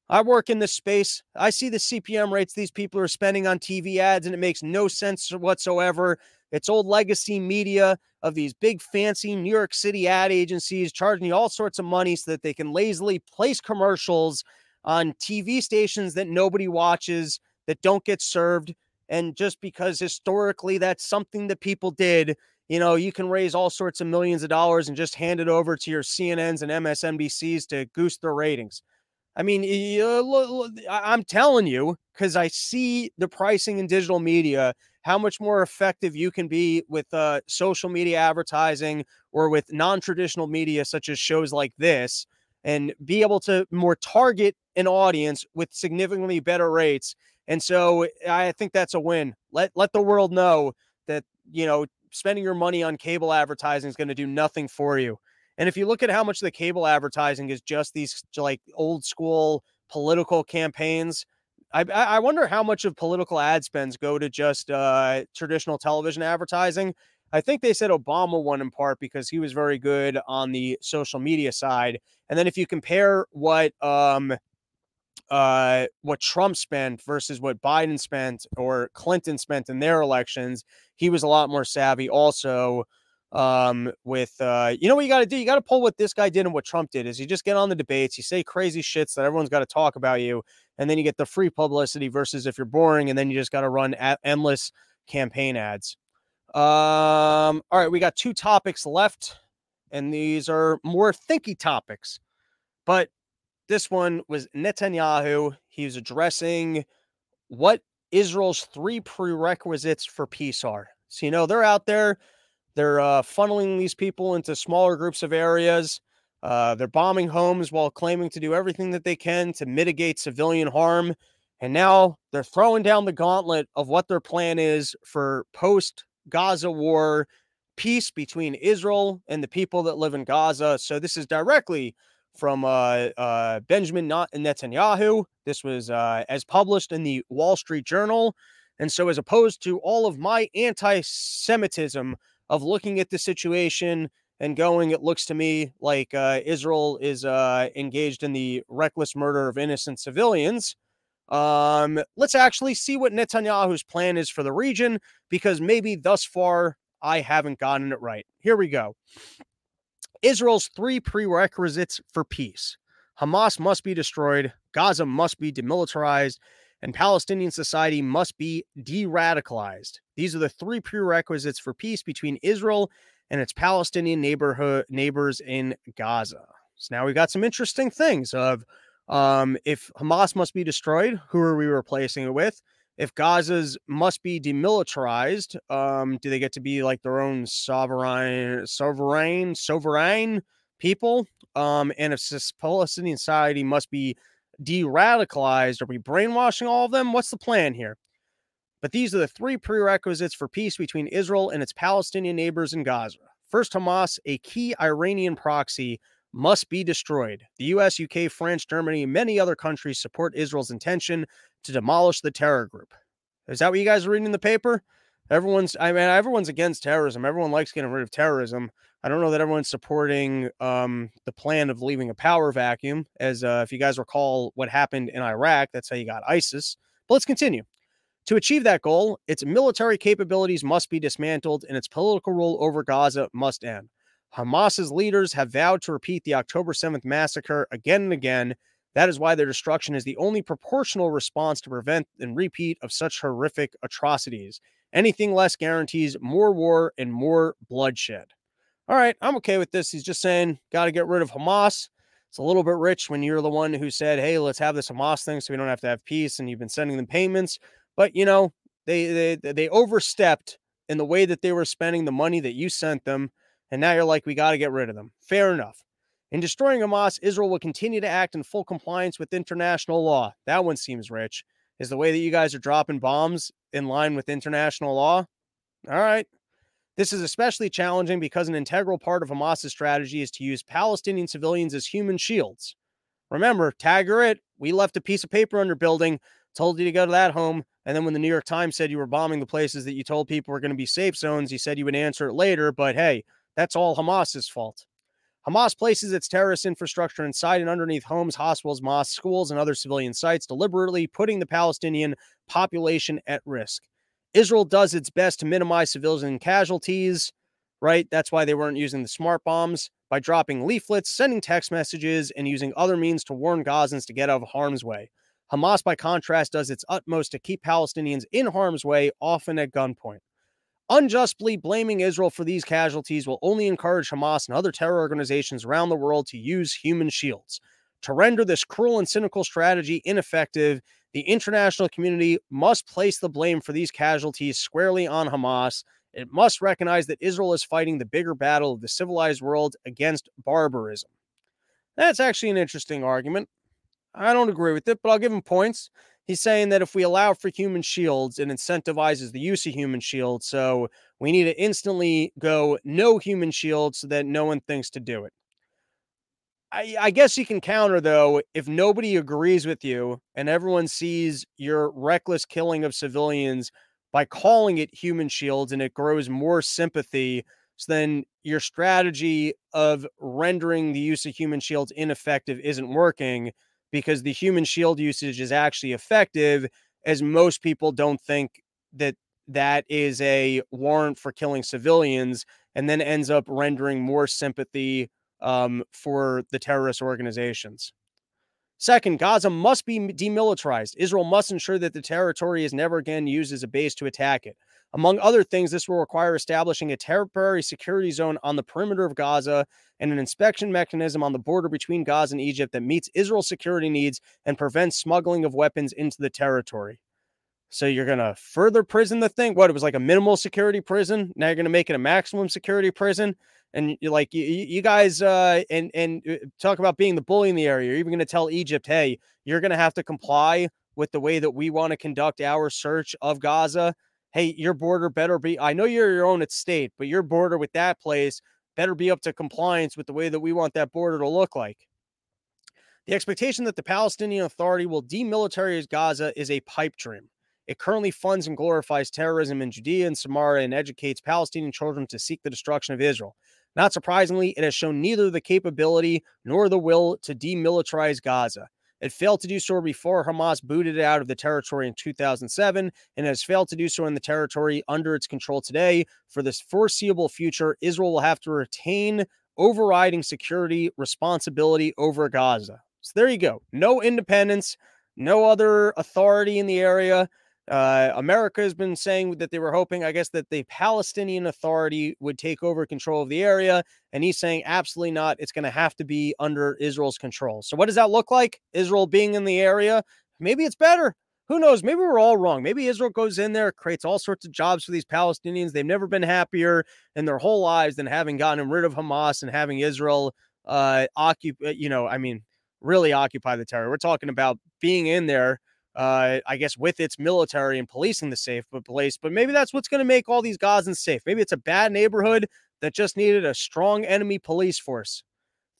I work in this space. I see the CPM rates these people are spending on TV ads, and it makes no sense whatsoever. It's old legacy media of these big fancy New York City ad agencies charging you all sorts of money so that they can lazily place commercials on TV stations that nobody watches, that don't get served. And just because historically that's something that people did, you know, you can raise all sorts of millions of dollars and just hand it over to your CNNs and MSNBCs to goose their ratings. I mean, I'm telling you, because I see the pricing in digital media how much more effective you can be with uh, social media advertising or with non-traditional media such as shows like this and be able to more target an audience with significantly better rates. And so i think that's a win. Let let the world know that you know spending your money on cable advertising is going to do nothing for you And if you look at how much the cable advertising is just these like old school political campaigns, I, I wonder how much of political ad spends go to just uh, traditional television advertising. I think they said Obama won in part because he was very good on the social media side. And then if you compare what um, uh, what Trump spent versus what Biden spent or Clinton spent in their elections, he was a lot more savvy. Also, um, with uh, you know what you got to do? You got to pull what this guy did and what Trump did. Is you just get on the debates, you say crazy shits that everyone's got to talk about you, and then you get the free publicity. Versus if you're boring, and then you just got to run endless campaign ads. Um, all right, we got two topics left, and these are more thinky topics. But this one was Netanyahu. He was addressing what Israel's three prerequisites for peace are. So, you know, they're out there they're uh, funneling these people into smaller groups of areas. Uh, they're bombing homes while claiming to do everything that they can to mitigate civilian harm. And now they're throwing down the gauntlet of what their plan is for post Gaza war peace between Israel and the people that live in Gaza. So this is directly from uh, uh, Benjamin Netanyahu. This was uh, as published in the Wall Street Journal. And so, as opposed to all of my anti Semitism of looking at the situation and going, it looks to me like uh, Israel is uh, engaged in the reckless murder of innocent civilians. Um, let's actually see what Netanyahu's plan is for the region because maybe thus far I haven't gotten it right. Here we go. Israel's three prerequisites for peace Hamas must be destroyed, Gaza must be demilitarized, and Palestinian society must be de radicalized. These are the three prerequisites for peace between Israel and its Palestinian neighborhood neighbors in Gaza. So now we've got some interesting things of um, if Hamas must be destroyed, who are we replacing it with? If Gaza's must be demilitarized, um, do they get to be like their own sovereign, sovereign, sovereign people? Um, and if Palestinian society must be de-radicalized? Are we brainwashing all of them? What's the plan here? But these are the three prerequisites for peace between Israel and its Palestinian neighbors in Gaza. First, Hamas, a key Iranian proxy, must be destroyed. The US, UK, France, Germany, and many other countries support Israel's intention to demolish the terror group. Is that what you guys are reading in the paper? Everyone's, I mean, everyone's against terrorism. Everyone likes getting rid of terrorism. I don't know that everyone's supporting um, the plan of leaving a power vacuum. As uh, if you guys recall what happened in Iraq, that's how you got ISIS. But let's continue. To achieve that goal, its military capabilities must be dismantled and its political rule over Gaza must end. Hamas's leaders have vowed to repeat the October 7th massacre again and again. That is why their destruction is the only proportional response to prevent and repeat of such horrific atrocities. Anything less guarantees more war and more bloodshed. All right, I'm okay with this. He's just saying, got to get rid of Hamas. It's a little bit rich when you're the one who said, hey, let's have this Hamas thing so we don't have to have peace, and you've been sending them payments. But you know, they they they overstepped in the way that they were spending the money that you sent them, and now you're like, we got to get rid of them. Fair enough. In destroying Hamas, Israel will continue to act in full compliance with international law. That one seems rich. Is the way that you guys are dropping bombs in line with international law? All right. This is especially challenging because an integral part of Hamas's strategy is to use Palestinian civilians as human shields. Remember, tag or it, we left a piece of paper your building, told you to go to that home, and then when the New York Times said you were bombing the places that you told people were going to be safe zones, you said you would answer it later. But hey, that's all Hamas's fault. Hamas places its terrorist infrastructure inside and underneath homes, hospitals, mosques, schools, and other civilian sites, deliberately putting the Palestinian population at risk. Israel does its best to minimize civilian casualties, right? That's why they weren't using the smart bombs by dropping leaflets, sending text messages, and using other means to warn Gazans to get out of harm's way. Hamas, by contrast, does its utmost to keep Palestinians in harm's way, often at gunpoint. Unjustly blaming Israel for these casualties will only encourage Hamas and other terror organizations around the world to use human shields. To render this cruel and cynical strategy ineffective, the international community must place the blame for these casualties squarely on Hamas. It must recognize that Israel is fighting the bigger battle of the civilized world against barbarism. That's actually an interesting argument. I don't agree with it, but I'll give him points. He's saying that if we allow for human shields, it incentivizes the use of human shields. So we need to instantly go no human shields so that no one thinks to do it. I, I guess you can counter though if nobody agrees with you and everyone sees your reckless killing of civilians by calling it human shields and it grows more sympathy so then your strategy of rendering the use of human shields ineffective isn't working because the human shield usage is actually effective as most people don't think that that is a warrant for killing civilians and then ends up rendering more sympathy um, for the terrorist organizations. Second, Gaza must be demilitarized. Israel must ensure that the territory is never again used as a base to attack it. Among other things, this will require establishing a temporary security zone on the perimeter of Gaza and an inspection mechanism on the border between Gaza and Egypt that meets Israel's security needs and prevents smuggling of weapons into the territory. So you're going to further prison the thing? What? It was like a minimal security prison. Now you're going to make it a maximum security prison and you're like you, you guys uh, and and uh, talk about being the bully in the area. You're even going to tell Egypt, hey, you're going to have to comply with the way that we want to conduct our search of Gaza. Hey, your border better be. I know you're your own state, but your border with that place better be up to compliance with the way that we want that border to look like. The expectation that the Palestinian Authority will demilitarize Gaza is a pipe dream. It currently funds and glorifies terrorism in Judea and Samaria and educates Palestinian children to seek the destruction of Israel. Not surprisingly, it has shown neither the capability nor the will to demilitarize Gaza. It failed to do so before Hamas booted it out of the territory in 2007 and has failed to do so in the territory under its control today. For this foreseeable future, Israel will have to retain overriding security responsibility over Gaza. So there you go. No independence, no other authority in the area. Uh, America has been saying that they were hoping, I guess, that the Palestinian Authority would take over control of the area. And he's saying, absolutely not. It's going to have to be under Israel's control. So, what does that look like? Israel being in the area? Maybe it's better. Who knows? Maybe we're all wrong. Maybe Israel goes in there, creates all sorts of jobs for these Palestinians. They've never been happier in their whole lives than having gotten rid of Hamas and having Israel uh, occupy, you know, I mean, really occupy the territory. We're talking about being in there uh, I guess, with its military and policing the safe place. But maybe that's what's going to make all these Gazans safe. Maybe it's a bad neighborhood that just needed a strong enemy police force.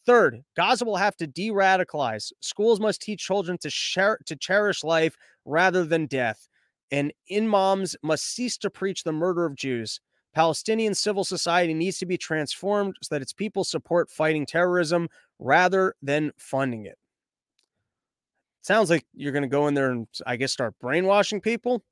Third, Gaza will have to de radicalize. Schools must teach children to, share, to cherish life rather than death. And imams must cease to preach the murder of Jews. Palestinian civil society needs to be transformed so that its people support fighting terrorism rather than funding it. Sounds like you're going to go in there and, I guess, start brainwashing people.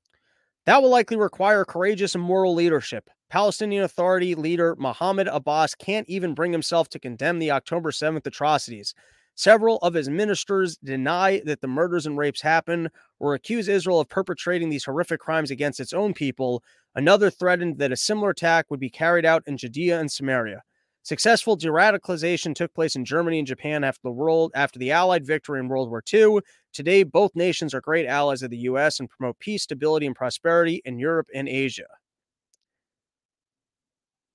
That will likely require courageous and moral leadership. Palestinian Authority leader Mahmoud Abbas can't even bring himself to condemn the October 7th atrocities. Several of his ministers deny that the murders and rapes happened or accuse Israel of perpetrating these horrific crimes against its own people. Another threatened that a similar attack would be carried out in Judea and Samaria. Successful de-radicalization took place in Germany and Japan after the world after the Allied victory in World War II. Today, both nations are great allies of the U.S. and promote peace, stability, and prosperity in Europe and Asia.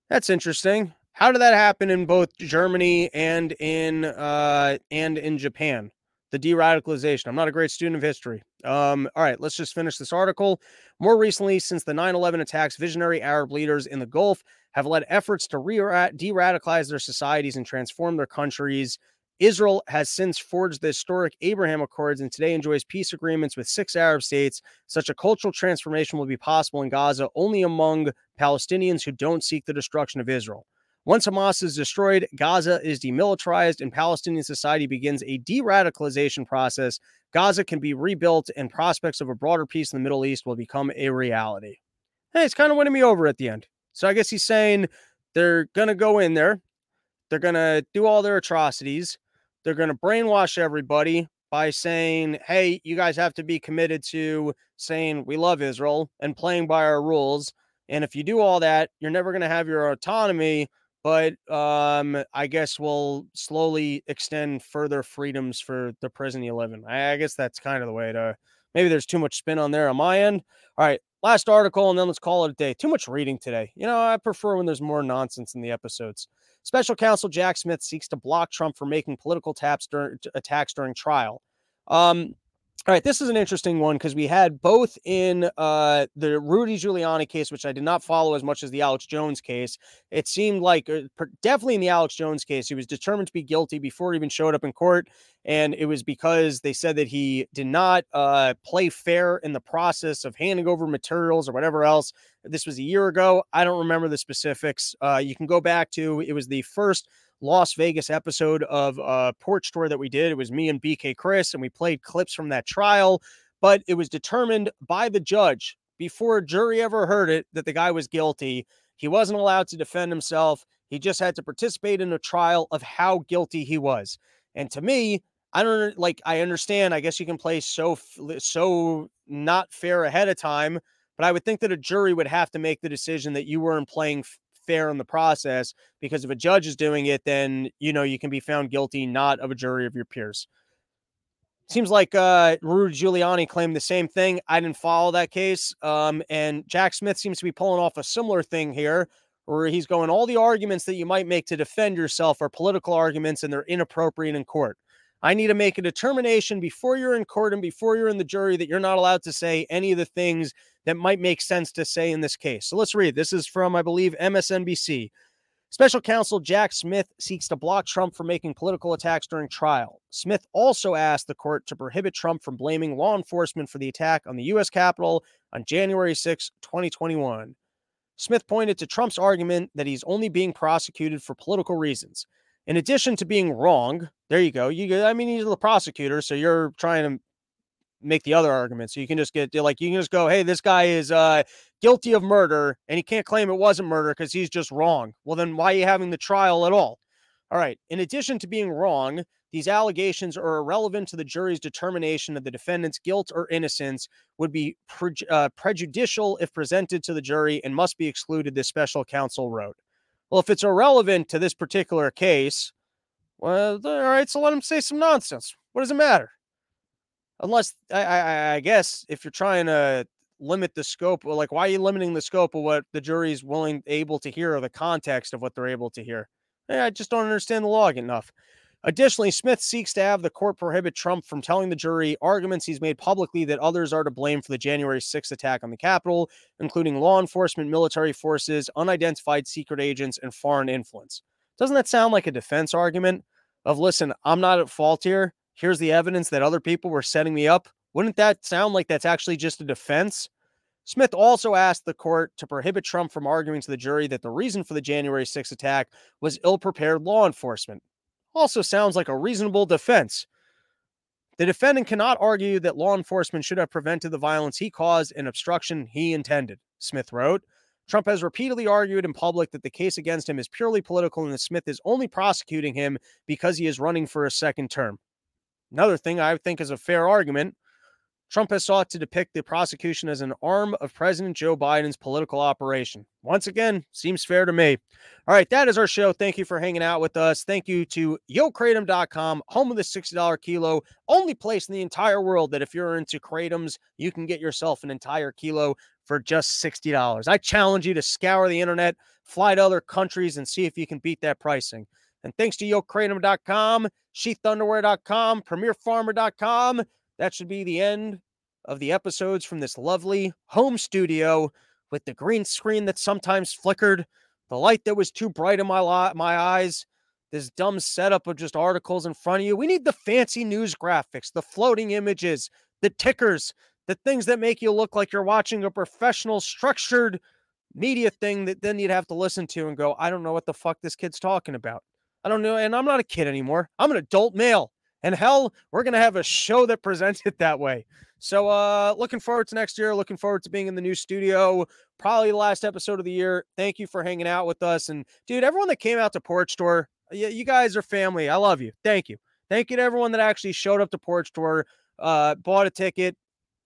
That's interesting. How did that happen in both Germany and in uh, and in Japan? The de-radicalization. I'm not a great student of history. Um, all right, let's just finish this article. More recently, since the 9/11 attacks, visionary Arab leaders in the Gulf have led efforts to re- de-radicalize their societies and transform their countries. Israel has since forged the historic Abraham Accords and today enjoys peace agreements with six Arab states. Such a cultural transformation will be possible in Gaza only among Palestinians who don't seek the destruction of Israel. Once Hamas is destroyed, Gaza is demilitarized, and Palestinian society begins a de radicalization process. Gaza can be rebuilt, and prospects of a broader peace in the Middle East will become a reality. Hey, it's kind of winning me over at the end. So I guess he's saying they're going to go in there, they're going to do all their atrocities, they're going to brainwash everybody by saying, hey, you guys have to be committed to saying we love Israel and playing by our rules. And if you do all that, you're never going to have your autonomy. But um, I guess we'll slowly extend further freedoms for the prison you live in. I, I guess that's kind of the way to. Maybe there's too much spin on there on my end. All right, last article, and then let's call it a day. Too much reading today. You know, I prefer when there's more nonsense in the episodes. Special counsel Jack Smith seeks to block Trump from making political taps during, attacks during trial. Um, All right, this is an interesting one because we had both in uh, the Rudy Giuliani case, which I did not follow as much as the Alex Jones case. It seemed like, uh, definitely in the Alex Jones case, he was determined to be guilty before he even showed up in court. And it was because they said that he did not uh, play fair in the process of handing over materials or whatever else. This was a year ago. I don't remember the specifics. Uh, you can go back to it was the first Las Vegas episode of uh, Porch Tour that we did. It was me and BK Chris, and we played clips from that trial. But it was determined by the judge before a jury ever heard it that the guy was guilty. He wasn't allowed to defend himself. He just had to participate in a trial of how guilty he was. And to me, I don't like. I understand. I guess you can play so so not fair ahead of time, but I would think that a jury would have to make the decision that you weren't playing fair in the process because if a judge is doing it, then you know you can be found guilty, not of a jury of your peers. Seems like uh, Rudy Giuliani claimed the same thing. I didn't follow that case. Um, and Jack Smith seems to be pulling off a similar thing here, where he's going, all the arguments that you might make to defend yourself are political arguments and they're inappropriate in court. I need to make a determination before you're in court and before you're in the jury that you're not allowed to say any of the things that might make sense to say in this case. So let's read. This is from, I believe, MSNBC. Special counsel Jack Smith seeks to block Trump from making political attacks during trial. Smith also asked the court to prohibit Trump from blaming law enforcement for the attack on the U.S. Capitol on January 6, 2021. Smith pointed to Trump's argument that he's only being prosecuted for political reasons. In addition to being wrong, there you go. You, I mean, he's the prosecutor, so you're trying to make the other argument. So you can just get like you can just go, hey, this guy is uh guilty of murder, and he can't claim it wasn't murder because he's just wrong. Well, then why are you having the trial at all? All right. In addition to being wrong, these allegations are irrelevant to the jury's determination of the defendant's guilt or innocence, would be pre- uh, prejudicial if presented to the jury, and must be excluded, this special counsel wrote. Well, if it's irrelevant to this particular case, well, all right, so let him say some nonsense. What does it matter? unless I, I, I guess if you're trying to limit the scope, like why are you limiting the scope of what the jury's willing able to hear or the context of what they're able to hear? Eh, I just don't understand the law enough. Additionally, Smith seeks to have the court prohibit Trump from telling the jury arguments he's made publicly that others are to blame for the January 6th attack on the Capitol, including law enforcement, military forces, unidentified secret agents, and foreign influence. Doesn't that sound like a defense argument of, listen, I'm not at fault here here's the evidence that other people were setting me up. Wouldn't that sound like that's actually just a defense? Smith also asked the court to prohibit Trump from arguing to the jury that the reason for the January 6th attack was ill prepared law enforcement. Also sounds like a reasonable defense. The defendant cannot argue that law enforcement should have prevented the violence he caused and obstruction he intended, Smith wrote. Trump has repeatedly argued in public that the case against him is purely political and that Smith is only prosecuting him because he is running for a second term. Another thing I think is a fair argument Trump has sought to depict the prosecution as an arm of President Joe Biden's political operation. Once again, seems fair to me. All right, that is our show. Thank you for hanging out with us. Thank you to YoKratom.com, home of the $60 kilo, only place in the entire world that if you're into Kratoms, you can get yourself an entire kilo for just $60. I challenge you to scour the internet, fly to other countries, and see if you can beat that pricing. And thanks to YoKratom.com, SheathUnderwear.com, PremierPharma.com, that should be the end of the episodes from this lovely home studio with the green screen that sometimes flickered, the light that was too bright in my my eyes, this dumb setup of just articles in front of you. We need the fancy news graphics, the floating images, the tickers, the things that make you look like you're watching a professional structured media thing that then you'd have to listen to and go, I don't know what the fuck this kid's talking about. I don't know. And I'm not a kid anymore. I'm an adult male. And hell, we're going to have a show that presents it that way. So, uh, looking forward to next year. Looking forward to being in the new studio. Probably the last episode of the year. Thank you for hanging out with us. And, dude, everyone that came out to Porch Tour, you, you guys are family. I love you. Thank you. Thank you to everyone that actually showed up to Porch Tour, uh, bought a ticket,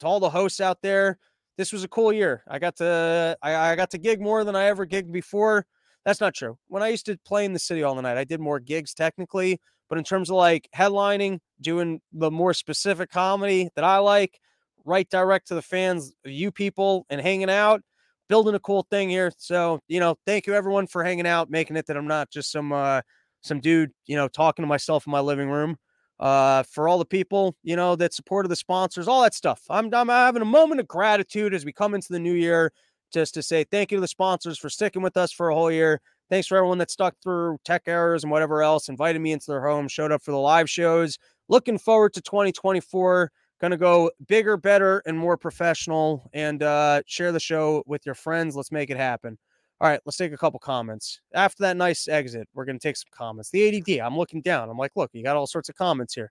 to all the hosts out there. This was a cool year. I got to I, I got to gig more than I ever gigged before. That's not true. When I used to play in the city all the night, I did more gigs technically, but in terms of like headlining, doing the more specific comedy that I like, right direct to the fans, you people, and hanging out, building a cool thing here. So, you know, thank you everyone for hanging out, making it that I'm not just some uh some dude, you know, talking to myself in my living room. uh, for all the people, you know, that supported the sponsors, all that stuff. I'm, I'm having a moment of gratitude as we come into the new year just to say thank you to the sponsors for sticking with us for a whole year. Thanks for everyone that stuck through tech errors and whatever else, invited me into their home, showed up for the live shows. Looking forward to 2024. Going to go bigger, better, and more professional and uh, share the show with your friends. Let's make it happen. All right, let's take a couple comments. After that nice exit, we're going to take some comments. The ADD, I'm looking down. I'm like, look, you got all sorts of comments here.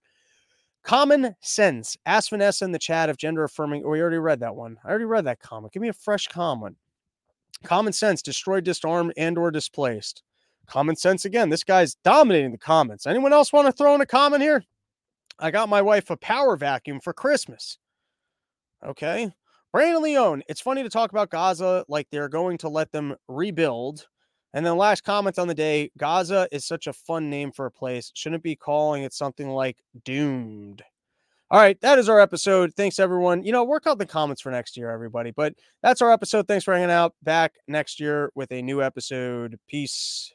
Common sense. Ask Vanessa in the chat if gender affirming. Oh, we already read that one. I already read that comment. Give me a fresh comment. Common sense. Destroyed, disarmed, and or displaced. Common sense again. This guy's dominating the comments. Anyone else want to throw in a comment here? I got my wife a power vacuum for Christmas. Okay. Brandon Leone. It's funny to talk about Gaza like they're going to let them rebuild. And then last comment on the day Gaza is such a fun name for a place. Shouldn't be calling it something like doomed. All right, that is our episode. Thanks, everyone. You know, work out the comments for next year, everybody. But that's our episode. Thanks for hanging out. Back next year with a new episode. Peace.